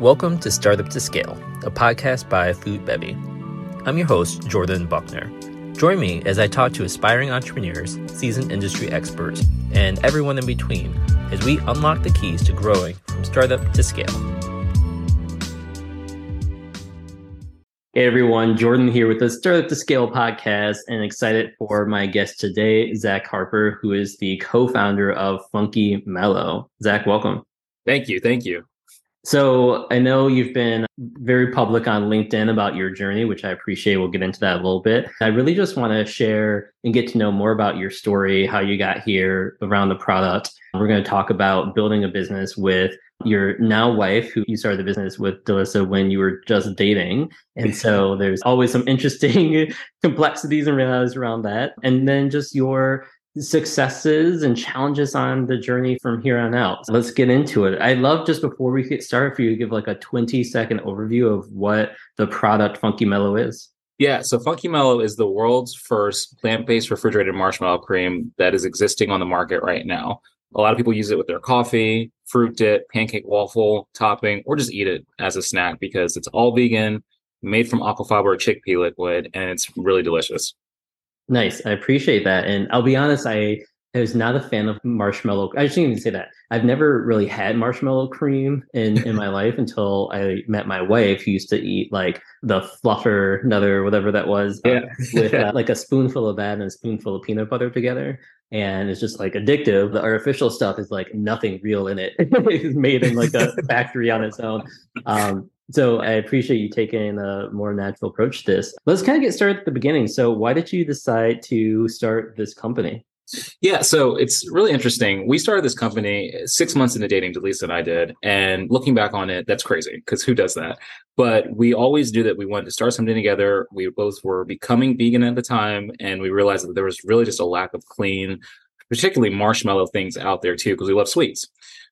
Welcome to Startup to Scale, a podcast by Food Bevy. I'm your host, Jordan Buckner. Join me as I talk to aspiring entrepreneurs, seasoned industry experts, and everyone in between as we unlock the keys to growing from startup to scale. Hey everyone, Jordan here with the Startup to Scale podcast and excited for my guest today, Zach Harper, who is the co founder of Funky Mello. Zach, welcome. Thank you. Thank you. So I know you've been very public on LinkedIn about your journey, which I appreciate. We'll get into that a little bit. I really just want to share and get to know more about your story, how you got here around the product. We're going to talk about building a business with your now wife, who you started the business with Delissa when you were just dating. And so there's always some interesting complexities and realities around that. And then just your successes and challenges on the journey from here on out. Let's get into it. I love just before we get started for you to give like a 20 second overview of what the product Funky Mello is. Yeah, so Funky Mello is the world's first plant-based refrigerated marshmallow cream that is existing on the market right now. A lot of people use it with their coffee, fruit dip, pancake waffle topping, or just eat it as a snack because it's all vegan, made from aquafaba or chickpea liquid, and it's really delicious. Nice. I appreciate that. And I'll be honest, I, I was not a fan of marshmallow. I shouldn't even say that. I've never really had marshmallow cream in, in my life until I met my wife who used to eat like the fluffer, another whatever that was, yeah. uh, with uh, like a spoonful of that and a spoonful of peanut butter together. And it's just like addictive. The artificial stuff is like nothing real in it. it's made in like a factory on its own. Um, so I appreciate you taking a more natural approach to this. Let's kind of get started at the beginning. So why did you decide to start this company? Yeah, so it's really interesting. We started this company six months into dating, Delisa and I did. And looking back on it, that's crazy because who does that? But we always knew that we wanted to start something together. We both were becoming vegan at the time, and we realized that there was really just a lack of clean, particularly marshmallow things out there too, because we love sweets.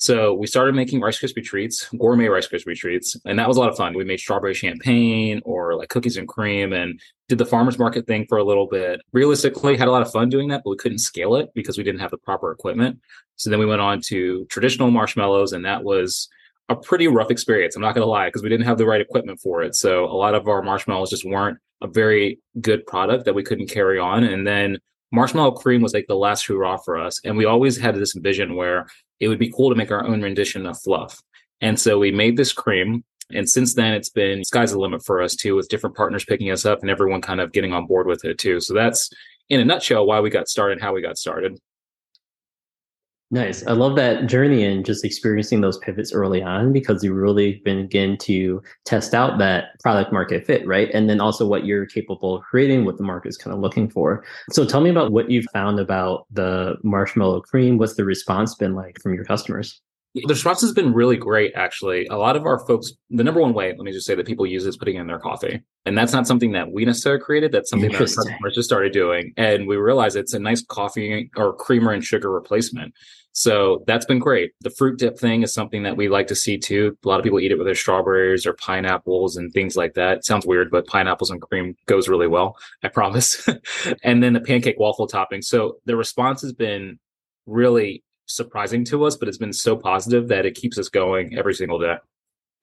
So we started making Rice Krispie treats, gourmet Rice Krispie treats, and that was a lot of fun. We made strawberry champagne or like cookies and cream and did the farmers market thing for a little bit. Realistically, had a lot of fun doing that, but we couldn't scale it because we didn't have the proper equipment. So then we went on to traditional marshmallows, and that was a pretty rough experience. I'm not going to lie because we didn't have the right equipment for it. So a lot of our marshmallows just weren't a very good product that we couldn't carry on. And then marshmallow cream was like the last hurrah for us. And we always had this vision where it would be cool to make our own rendition of fluff. And so we made this cream. And since then, it's been sky's the limit for us too, with different partners picking us up and everyone kind of getting on board with it too. So that's in a nutshell why we got started, how we got started. Nice. I love that journey and just experiencing those pivots early on because you really begin to test out that product market fit, right? And then also what you're capable of creating, what the market is kind of looking for. So tell me about what you've found about the marshmallow cream. What's the response been like from your customers? The response has been really great, actually. A lot of our folks, the number one way, let me just say that people use is putting in their coffee. And that's not something that we necessarily created. That's something that our customers just started doing. And we realized it's a nice coffee or creamer and sugar replacement. So that's been great. The fruit dip thing is something that we like to see too. A lot of people eat it with their strawberries or pineapples and things like that. It sounds weird, but pineapples and cream goes really well. I promise. and then the pancake waffle topping. So the response has been really surprising to us, but it's been so positive that it keeps us going every single day.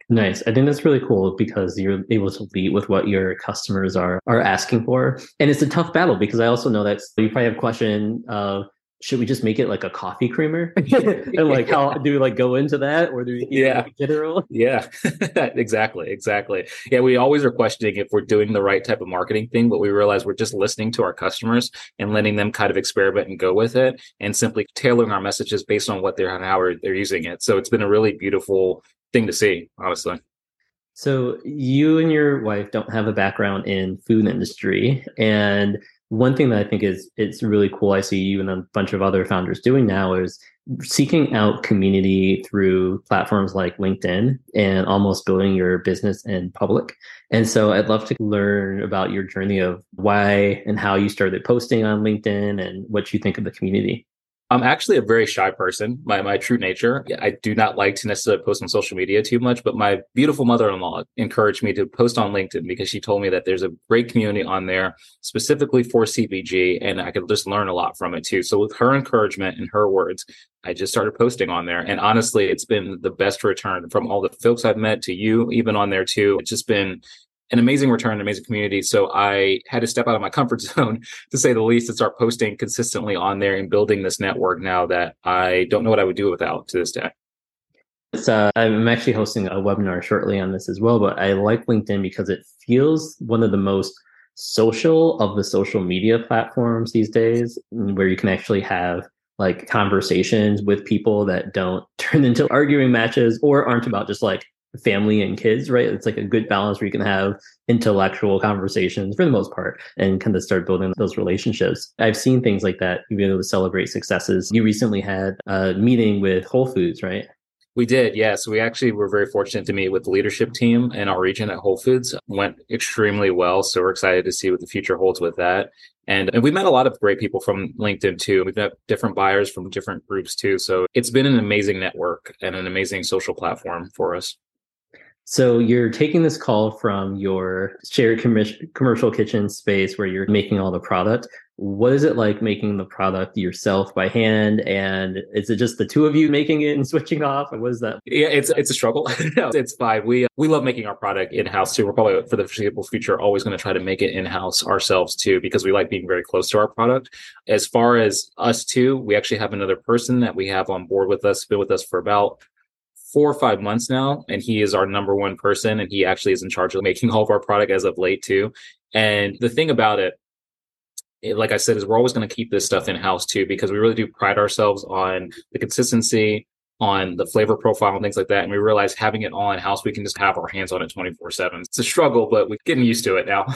Nice. I think that's really cool because you're able to lead with what your customers are are asking for. And it's a tough battle because I also know that you probably have a question of should we just make it like a coffee creamer? and like how do we like go into that or do we yeah like general? Yeah, exactly, exactly. Yeah, we always are questioning if we're doing the right type of marketing thing, but we realize we're just listening to our customers and letting them kind of experiment and go with it and simply tailoring our messages based on what they're and how they're using it. So it's been a really beautiful thing to see, honestly. So you and your wife don't have a background in food industry and one thing that I think is it's really cool. I see you and a bunch of other founders doing now is seeking out community through platforms like LinkedIn and almost building your business in public. And so I'd love to learn about your journey of why and how you started posting on LinkedIn and what you think of the community. I'm actually a very shy person, my, my true nature. I do not like to necessarily post on social media too much, but my beautiful mother in law encouraged me to post on LinkedIn because she told me that there's a great community on there specifically for CPG and I could just learn a lot from it too. So, with her encouragement and her words, I just started posting on there. And honestly, it's been the best return from all the folks I've met to you, even on there too. It's just been an amazing return, an amazing community. So I had to step out of my comfort zone, to say the least, and start posting consistently on there and building this network now that I don't know what I would do without to this day. Uh, I'm actually hosting a webinar shortly on this as well, but I like LinkedIn because it feels one of the most social of the social media platforms these days, where you can actually have like conversations with people that don't turn into arguing matches or aren't about just like family and kids, right? It's like a good balance where you can have intellectual conversations for the most part and kind of start building those relationships. I've seen things like that. You've been able to celebrate successes. You recently had a meeting with Whole Foods, right? We did, yes. We actually were very fortunate to meet with the leadership team in our region at Whole Foods. Went extremely well. So we're excited to see what the future holds with that. And, and we met a lot of great people from LinkedIn too. We've met different buyers from different groups too. So it's been an amazing network and an amazing social platform for us. So you're taking this call from your shared com- commercial kitchen space where you're making all the product. What is it like making the product yourself by hand? And is it just the two of you making it and switching off? And what is that? Yeah, it's it's a struggle. it's fine. We uh, we love making our product in house too. We're probably for the foreseeable future always going to try to make it in house ourselves too because we like being very close to our product. As far as us too, we actually have another person that we have on board with us, been with us for about four or five months now, and he is our number one person, and he actually is in charge of making all of our product as of late too. And the thing about it, it like I said, is we're always going to keep this stuff in house too because we really do pride ourselves on the consistency, on the flavor profile and things like that. And we realize having it all in house, we can just have our hands on it 24 7. It's a struggle, but we're getting used to it now.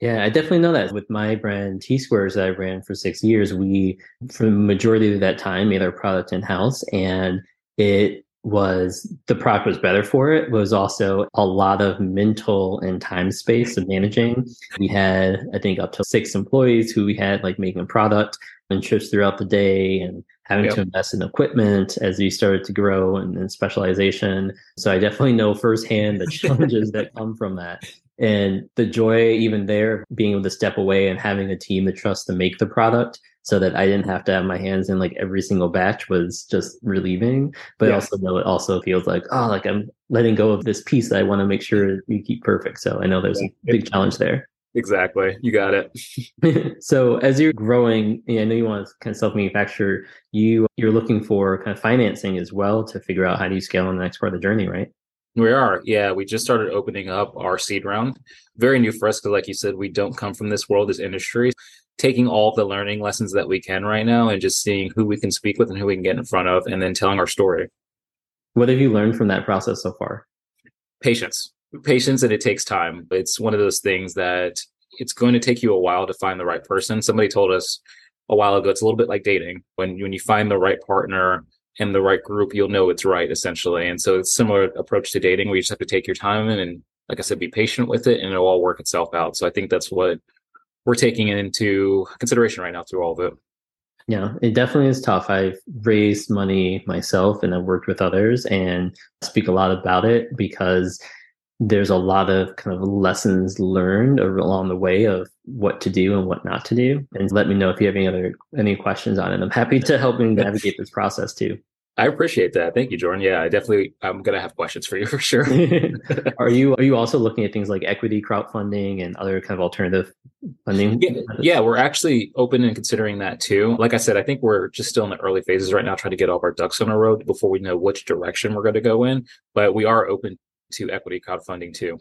Yeah, I definitely know that. With my brand TeaSquares that I ran for six years, we, for the majority of that time, made our product in house and it was the product was better for it was also a lot of mental and time space of managing. We had i think up to six employees who we had like making a product and trips throughout the day and having yep. to invest in equipment as we started to grow and, and specialization. So i definitely know firsthand the challenges that come from that and the joy even there being able to step away and having a team that trusts to make the product so that I didn't have to have my hands in like every single batch was just relieving. But yeah. also know it also feels like, oh, like I'm letting go of this piece that I want to make sure we keep perfect. So I know there's yeah. a big challenge there. Exactly. You got it. so as you're growing, I know you want to kind of self-manufacture, you you're looking for kind of financing as well to figure out how do you scale on the next part of the journey, right? We are. Yeah. We just started opening up our seed round. Very new for us because, like you said, we don't come from this world, this industry. Taking all the learning lessons that we can right now and just seeing who we can speak with and who we can get in front of and then telling our story. What have you learned from that process so far? Patience. Patience and it takes time. It's one of those things that it's going to take you a while to find the right person. Somebody told us a while ago, it's a little bit like dating. When when you find the right partner, in the right group, you'll know it's right essentially. And so it's similar approach to dating where you just have to take your time and like I said, be patient with it and it'll all work itself out. So I think that's what we're taking into consideration right now through all of it. Yeah, it definitely is tough. I've raised money myself and I've worked with others and speak a lot about it because there's a lot of kind of lessons learned along the way of what to do and what not to do. And let me know if you have any other any questions on it. I'm happy to help you navigate this process too. I appreciate that. Thank you, Jordan. Yeah, I definitely I'm gonna have questions for you for sure. are you are you also looking at things like equity crowdfunding and other kind of alternative funding? Yeah, yeah, we're actually open and considering that too. Like I said, I think we're just still in the early phases right now, trying to get all of our ducks on a row before we know which direction we're going to go in. But we are open to equity crowdfunding too.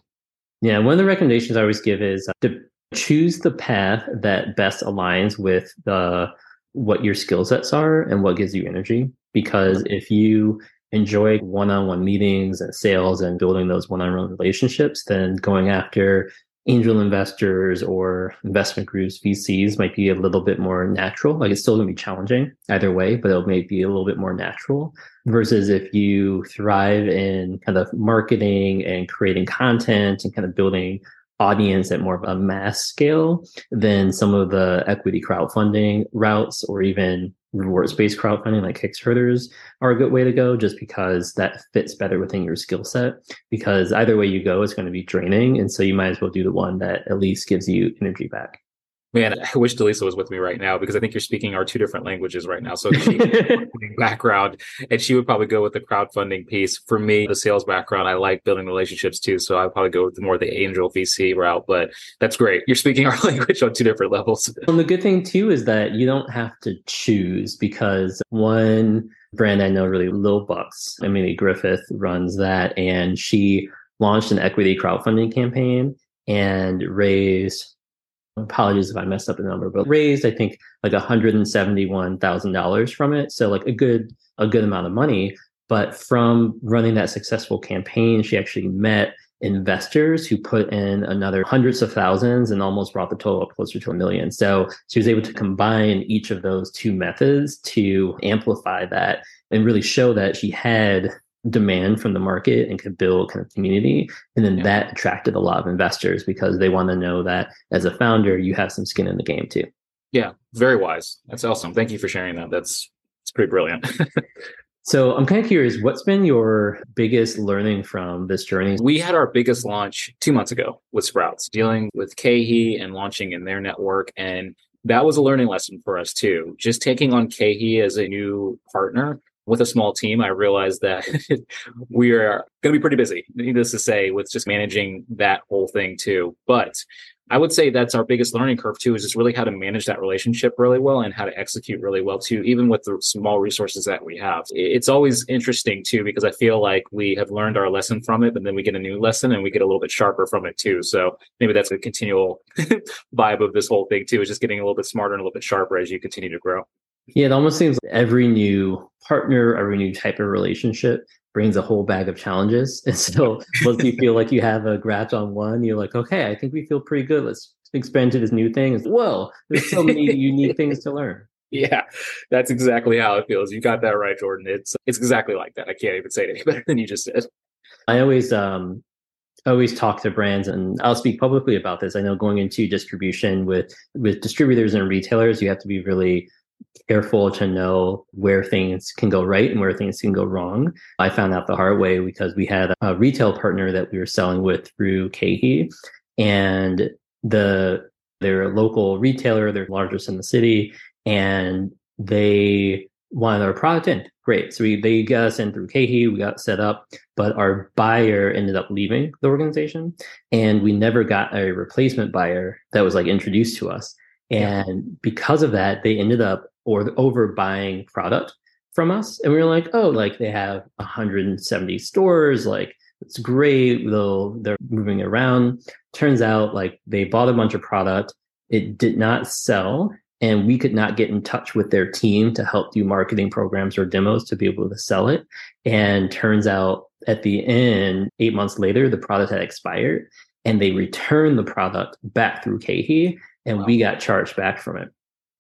Yeah, one of the recommendations I always give is uh, to choose the path that best aligns with the what your skill sets are and what gives you energy. Because if you enjoy one-on-one meetings and sales and building those one-on-one relationships, then going after angel investors or investment groups, VCs might be a little bit more natural. Like it's still going to be challenging either way, but it may be a little bit more natural versus if you thrive in kind of marketing and creating content and kind of building audience at more of a mass scale, than some of the equity crowdfunding routes or even rewards based crowdfunding like Kickstarters are a good way to go just because that fits better within your skill set. Because either way you go, it's going to be draining. And so you might as well do the one that at least gives you energy back. Man, I wish Delisa was with me right now because I think you're speaking our two different languages right now. So background, and she would probably go with the crowdfunding piece. For me, the sales background, I like building relationships too. So I'd probably go with more the angel VC route. But that's great. You're speaking our language on two different levels. And the good thing too is that you don't have to choose because one brand I know really, Lil Bucks, Emily Griffith runs that, and she launched an equity crowdfunding campaign and raised apologies if I messed up the number, but raised I think like $171,000 from it. So like a good a good amount of money. But from running that successful campaign, she actually met investors who put in another hundreds of thousands and almost brought the total up closer to a million. So she was able to combine each of those two methods to amplify that and really show that she had demand from the market and could build kind of community. And then yeah. that attracted a lot of investors because they want to know that as a founder, you have some skin in the game too. Yeah, very wise. That's awesome. Thank you for sharing that. That's it's pretty brilliant. so I'm kind of curious, what's been your biggest learning from this journey? We had our biggest launch two months ago with Sprouts, dealing with KeHE and launching in their network. And that was a learning lesson for us too. Just taking on KeHE as a new partner with a small team, I realized that we are going to be pretty busy, needless to say, with just managing that whole thing too. But I would say that's our biggest learning curve too, is just really how to manage that relationship really well and how to execute really well too, even with the small resources that we have. It's always interesting too, because I feel like we have learned our lesson from it, but then we get a new lesson and we get a little bit sharper from it too. So maybe that's a continual vibe of this whole thing too, is just getting a little bit smarter and a little bit sharper as you continue to grow. Yeah, it almost seems like every new partner, every new type of relationship brings a whole bag of challenges. And so once you feel like you have a grasp on one, you're like, okay, I think we feel pretty good. Let's expand to this new thing. And whoa, there's so many unique things to learn. Yeah, that's exactly how it feels. You got that right, Jordan. It's it's exactly like that. I can't even say it any better than you just said. I always um always talk to brands and I'll speak publicly about this. I know going into distribution with with distributors and retailers, you have to be really careful to know where things can go right and where things can go wrong. I found out the hard way because we had a retail partner that we were selling with through KeHE and the their local retailer, they're largest in the city, and they wanted our product in. Great. So we, they got us in through KeHE, we got set up, but our buyer ended up leaving the organization and we never got a replacement buyer that was like introduced to us. And because of that, they ended up or over buying product from us. And we were like, oh, like they have 170 stores, like it's great. They'll they're moving around. Turns out like they bought a bunch of product. It did not sell. And we could not get in touch with their team to help do marketing programs or demos to be able to sell it. And turns out at the end, eight months later, the product had expired and they returned the product back through KeHE and wow. we got charged back from it.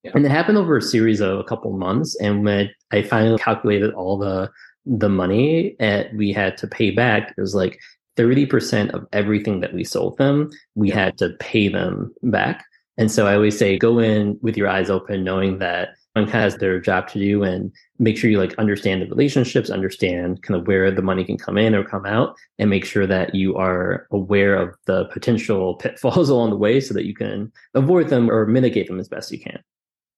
Yeah. And it happened over a series of a couple months. And when I finally calculated all the the money that we had to pay back, it was like 30% of everything that we sold them, we yeah. had to pay them back. And so I always say go in with your eyes open, knowing that one kind of has their job to do and make sure you like understand the relationships, understand kind of where the money can come in or come out, and make sure that you are aware of the potential pitfalls along the way so that you can avoid them or mitigate them as best you can.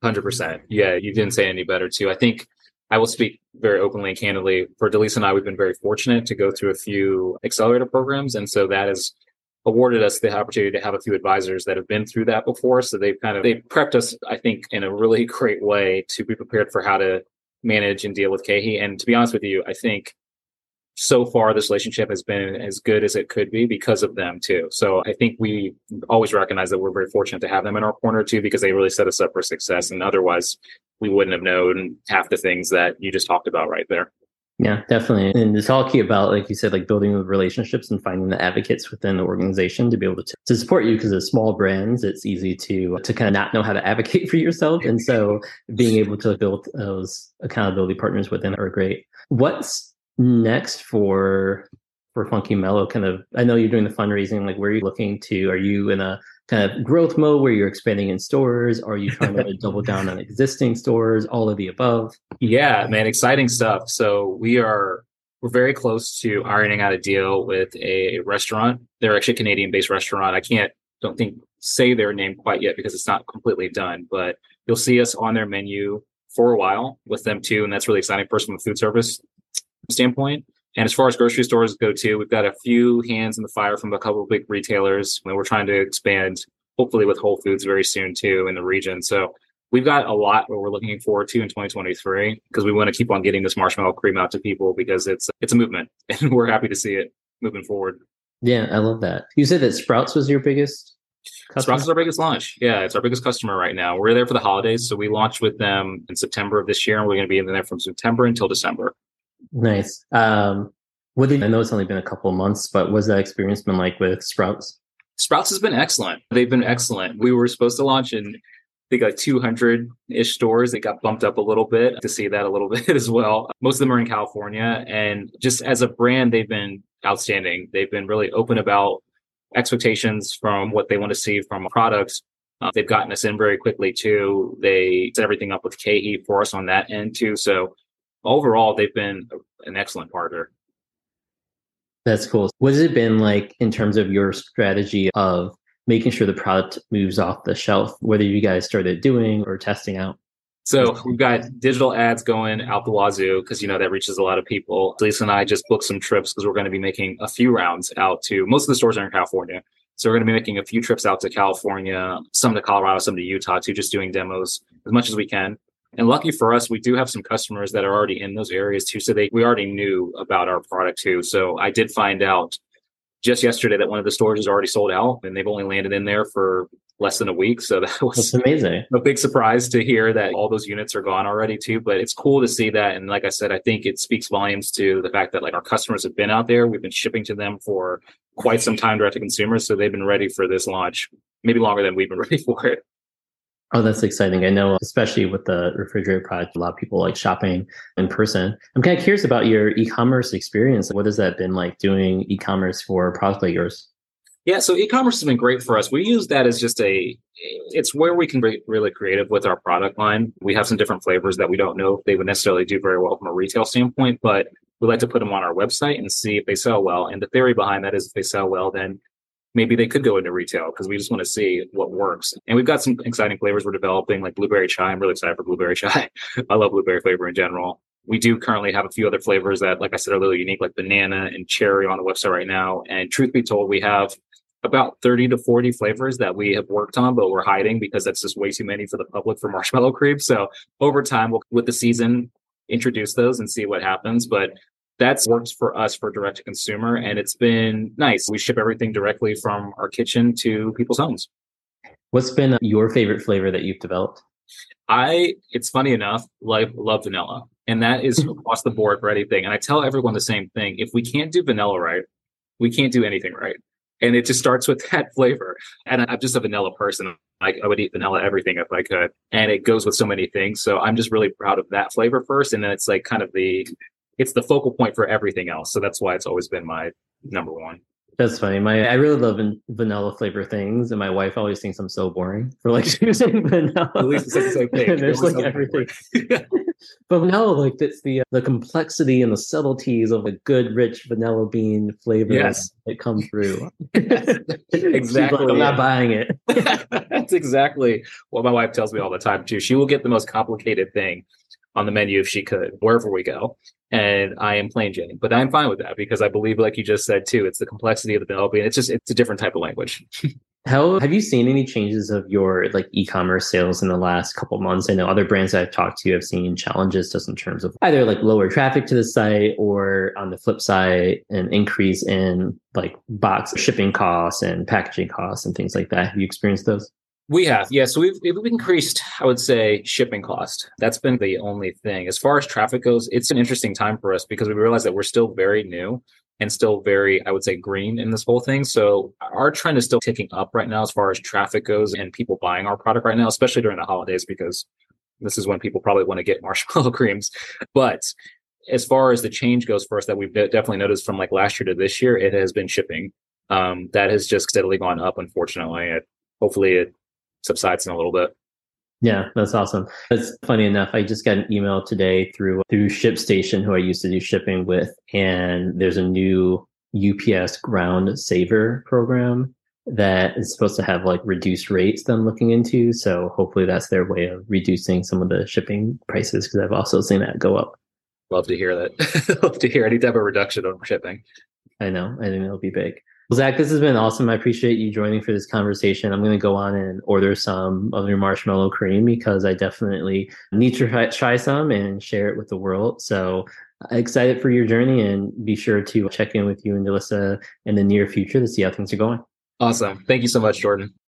Hundred percent. Yeah, you didn't say any better too. I think I will speak very openly and candidly. For Delisa and I, we've been very fortunate to go through a few accelerator programs, and so that has awarded us the opportunity to have a few advisors that have been through that before. So they've kind of they prepped us, I think, in a really great way to be prepared for how to manage and deal with KeHE. And to be honest with you, I think so far this relationship has been as good as it could be because of them too. So I think we always recognize that we're very fortunate to have them in our corner too because they really set us up for success and otherwise we wouldn't have known half the things that you just talked about right there. Yeah, definitely. And it's all key about, like you said, like building the relationships and finding the advocates within the organization to be able to, to support you because as small brands, it's easy to to kind of not know how to advocate for yourself. And so being able to build those accountability partners within are great. What's next for for Funky Mello? Kind of, I know you're doing the fundraising. Like, where are you looking to? Are you in a kind of growth mode where you're expanding in stores? Are you trying to double down on existing stores? All of the above? Yeah, man, exciting stuff. So we are we're very close to ironing out a deal with a restaurant. They're actually a Canadian based restaurant. I can't don't think say their name quite yet because it's not completely done, but you'll see us on their menu for a while with them too. And that's really exciting for us from a food service standpoint. And as far as grocery stores go too, we've got a few hands in the fire from a couple of big retailers. And we're trying to expand, hopefully with Whole Foods very soon too in the region. So we've got a lot what we're looking forward to in 2023 because we want to keep on getting this marshmallow cream out to people because it's it's a movement and we're happy to see it moving forward. Yeah, I love that. You said that Sprouts was your biggest customer? Sprouts is our biggest launch. Yeah, it's our biggest customer right now. We're there for the holidays, so we launched with them in September of this year, and we're going to be in there from September until December. Nice. Um, what did I know? It's only been a couple months, but what's that experience been like with Sprouts? Sprouts has been excellent. They've been excellent. We were supposed to launch in I think like 200 ish stores. It got bumped up a little bit to see that a little bit as well. Most of them are in California. And just as a brand, they've been outstanding. They've been really open about expectations from what they want to see from products. Uh, they've gotten us in very quickly too. They set everything up with KeHE for us on that end too. So overall, they've been an excellent partner. That's cool. What has it been like in terms of your strategy of making sure the product moves off the shelf, whether you guys started doing or testing out? So we've got digital ads going out the wazoo because you know that reaches a lot of people. Lisa and I just booked some trips because we're going to be making a few rounds out to most of the stores are in California. So we're going to be making a few trips out to California, some to Colorado, some to Utah too, just doing demos as much as we can. And lucky for us, we do have some customers that are already in those areas too. So they we already knew about our product too. So I did find out just yesterday that one of the stores is already sold out and they've only landed in there for less than a week. So that was That's amazing. A big surprise to hear that all those units are gone already too. But it's cool to see that. And like I said, I think it speaks volumes to the fact that like our customers have been out there. We've been shipping to them for quite some time direct to consumers. So they've been ready for this launch, maybe longer than we've been ready for it. Oh, that's exciting. I know, especially with the refrigerator product, a lot of people like shopping in person. I'm kind of curious about your e commerce experience. What has that been like doing e commerce for a product like yours? Yeah, so e-commerce has been great for us. We use that as just a it's where we can be really creative with our product line. We have some different flavors that we don't know if they would necessarily do very well from a retail standpoint, but we like to put them on our website and see if they sell well. And the theory behind that is if they sell well, then maybe they could go into retail because we just want to see what works. And we've got some exciting flavors we're developing, like blueberry chai. I'm really excited for blueberry chai. I love blueberry flavor in general. We do currently have a few other flavors that, like I said, are a little unique, like banana and cherry on the website right now. And truth be told, we have about 30 to 40 flavors that we have worked on, but we're hiding because that's just way too many for the public for marshmallow cream. So over time, we'll, with the season, introduce those and see what happens. But that's works for us for direct to consumer and it's been nice. We ship everything directly from our kitchen to people's homes. What's been uh, your favorite flavor that you've developed? I, it's funny enough, like love vanilla. And that is across the board for anything. And I tell everyone the same thing. If we can't do vanilla right, we can't do anything right. And it just starts with that flavor. And I'm just a vanilla person. I, I would eat vanilla everything if I could. And it goes with so many things. So I'm just really proud of that flavor first. And then it's like kind of the it's the focal point for everything else. So that's why it's always been my number one. That's funny. My I really love vanilla flavor things, and my wife always thinks I'm so boring for like choosing vanilla. At least it's the same thing. There's like everything. but vanilla, like it's the the complexity and the subtleties of a good, rich vanilla bean flavor yes. that come through. exactly. Like, I'm not buying it. That's exactly what my wife tells me all the time too. She will get the most complicated thing on the menu if she could, wherever we go and I am plain Jane. But I'm fine with that because I believe, like you just said too, it's the complexity of the developing. It's just it's a different type of language. How have you seen any changes of your like e-commerce sales in the last couple months? I know other brands I've talked to have seen challenges just in terms of either like lower traffic to the site or on the flip side, an increase in like box shipping costs and packaging costs and things like that. Have you experienced those? We have, yeah. So we've, we've increased, I would say, shipping cost. That's been the only thing. As far as traffic goes, it's an interesting time for us because we realize that we're still very new and still very, I would say, green in this whole thing. So our trend is still ticking up right now as far as traffic goes and people buying our product right now, especially during the holidays, because this is when people probably want to get marshmallow creams. But as far as the change goes for us that we've definitely noticed from like last year to this year, it has been shipping. Um, that has just steadily gone up, unfortunately. It, hopefully it subsides in a little bit. Yeah, that's awesome. That's funny enough. I just got an email today through through ShipStation, who I used to do shipping with, and there's a new UPS Ground Saver program that is supposed to have like reduced rates that I'm looking into. So hopefully that's their way of reducing some of the shipping prices because I've also seen that go up. Love to hear that. Love to hear any type of reduction on shipping. I know. I think it'll be big. Well, Zach, this has been awesome. I appreciate you joining for this conversation. I'm going to go on and order some of your marshmallow cream because I definitely need to try some and share it with the world. So uh, excited for your journey and be sure to check in with you and Delissa in the near future to see how things are going. Awesome. Thank you so much, Jordan.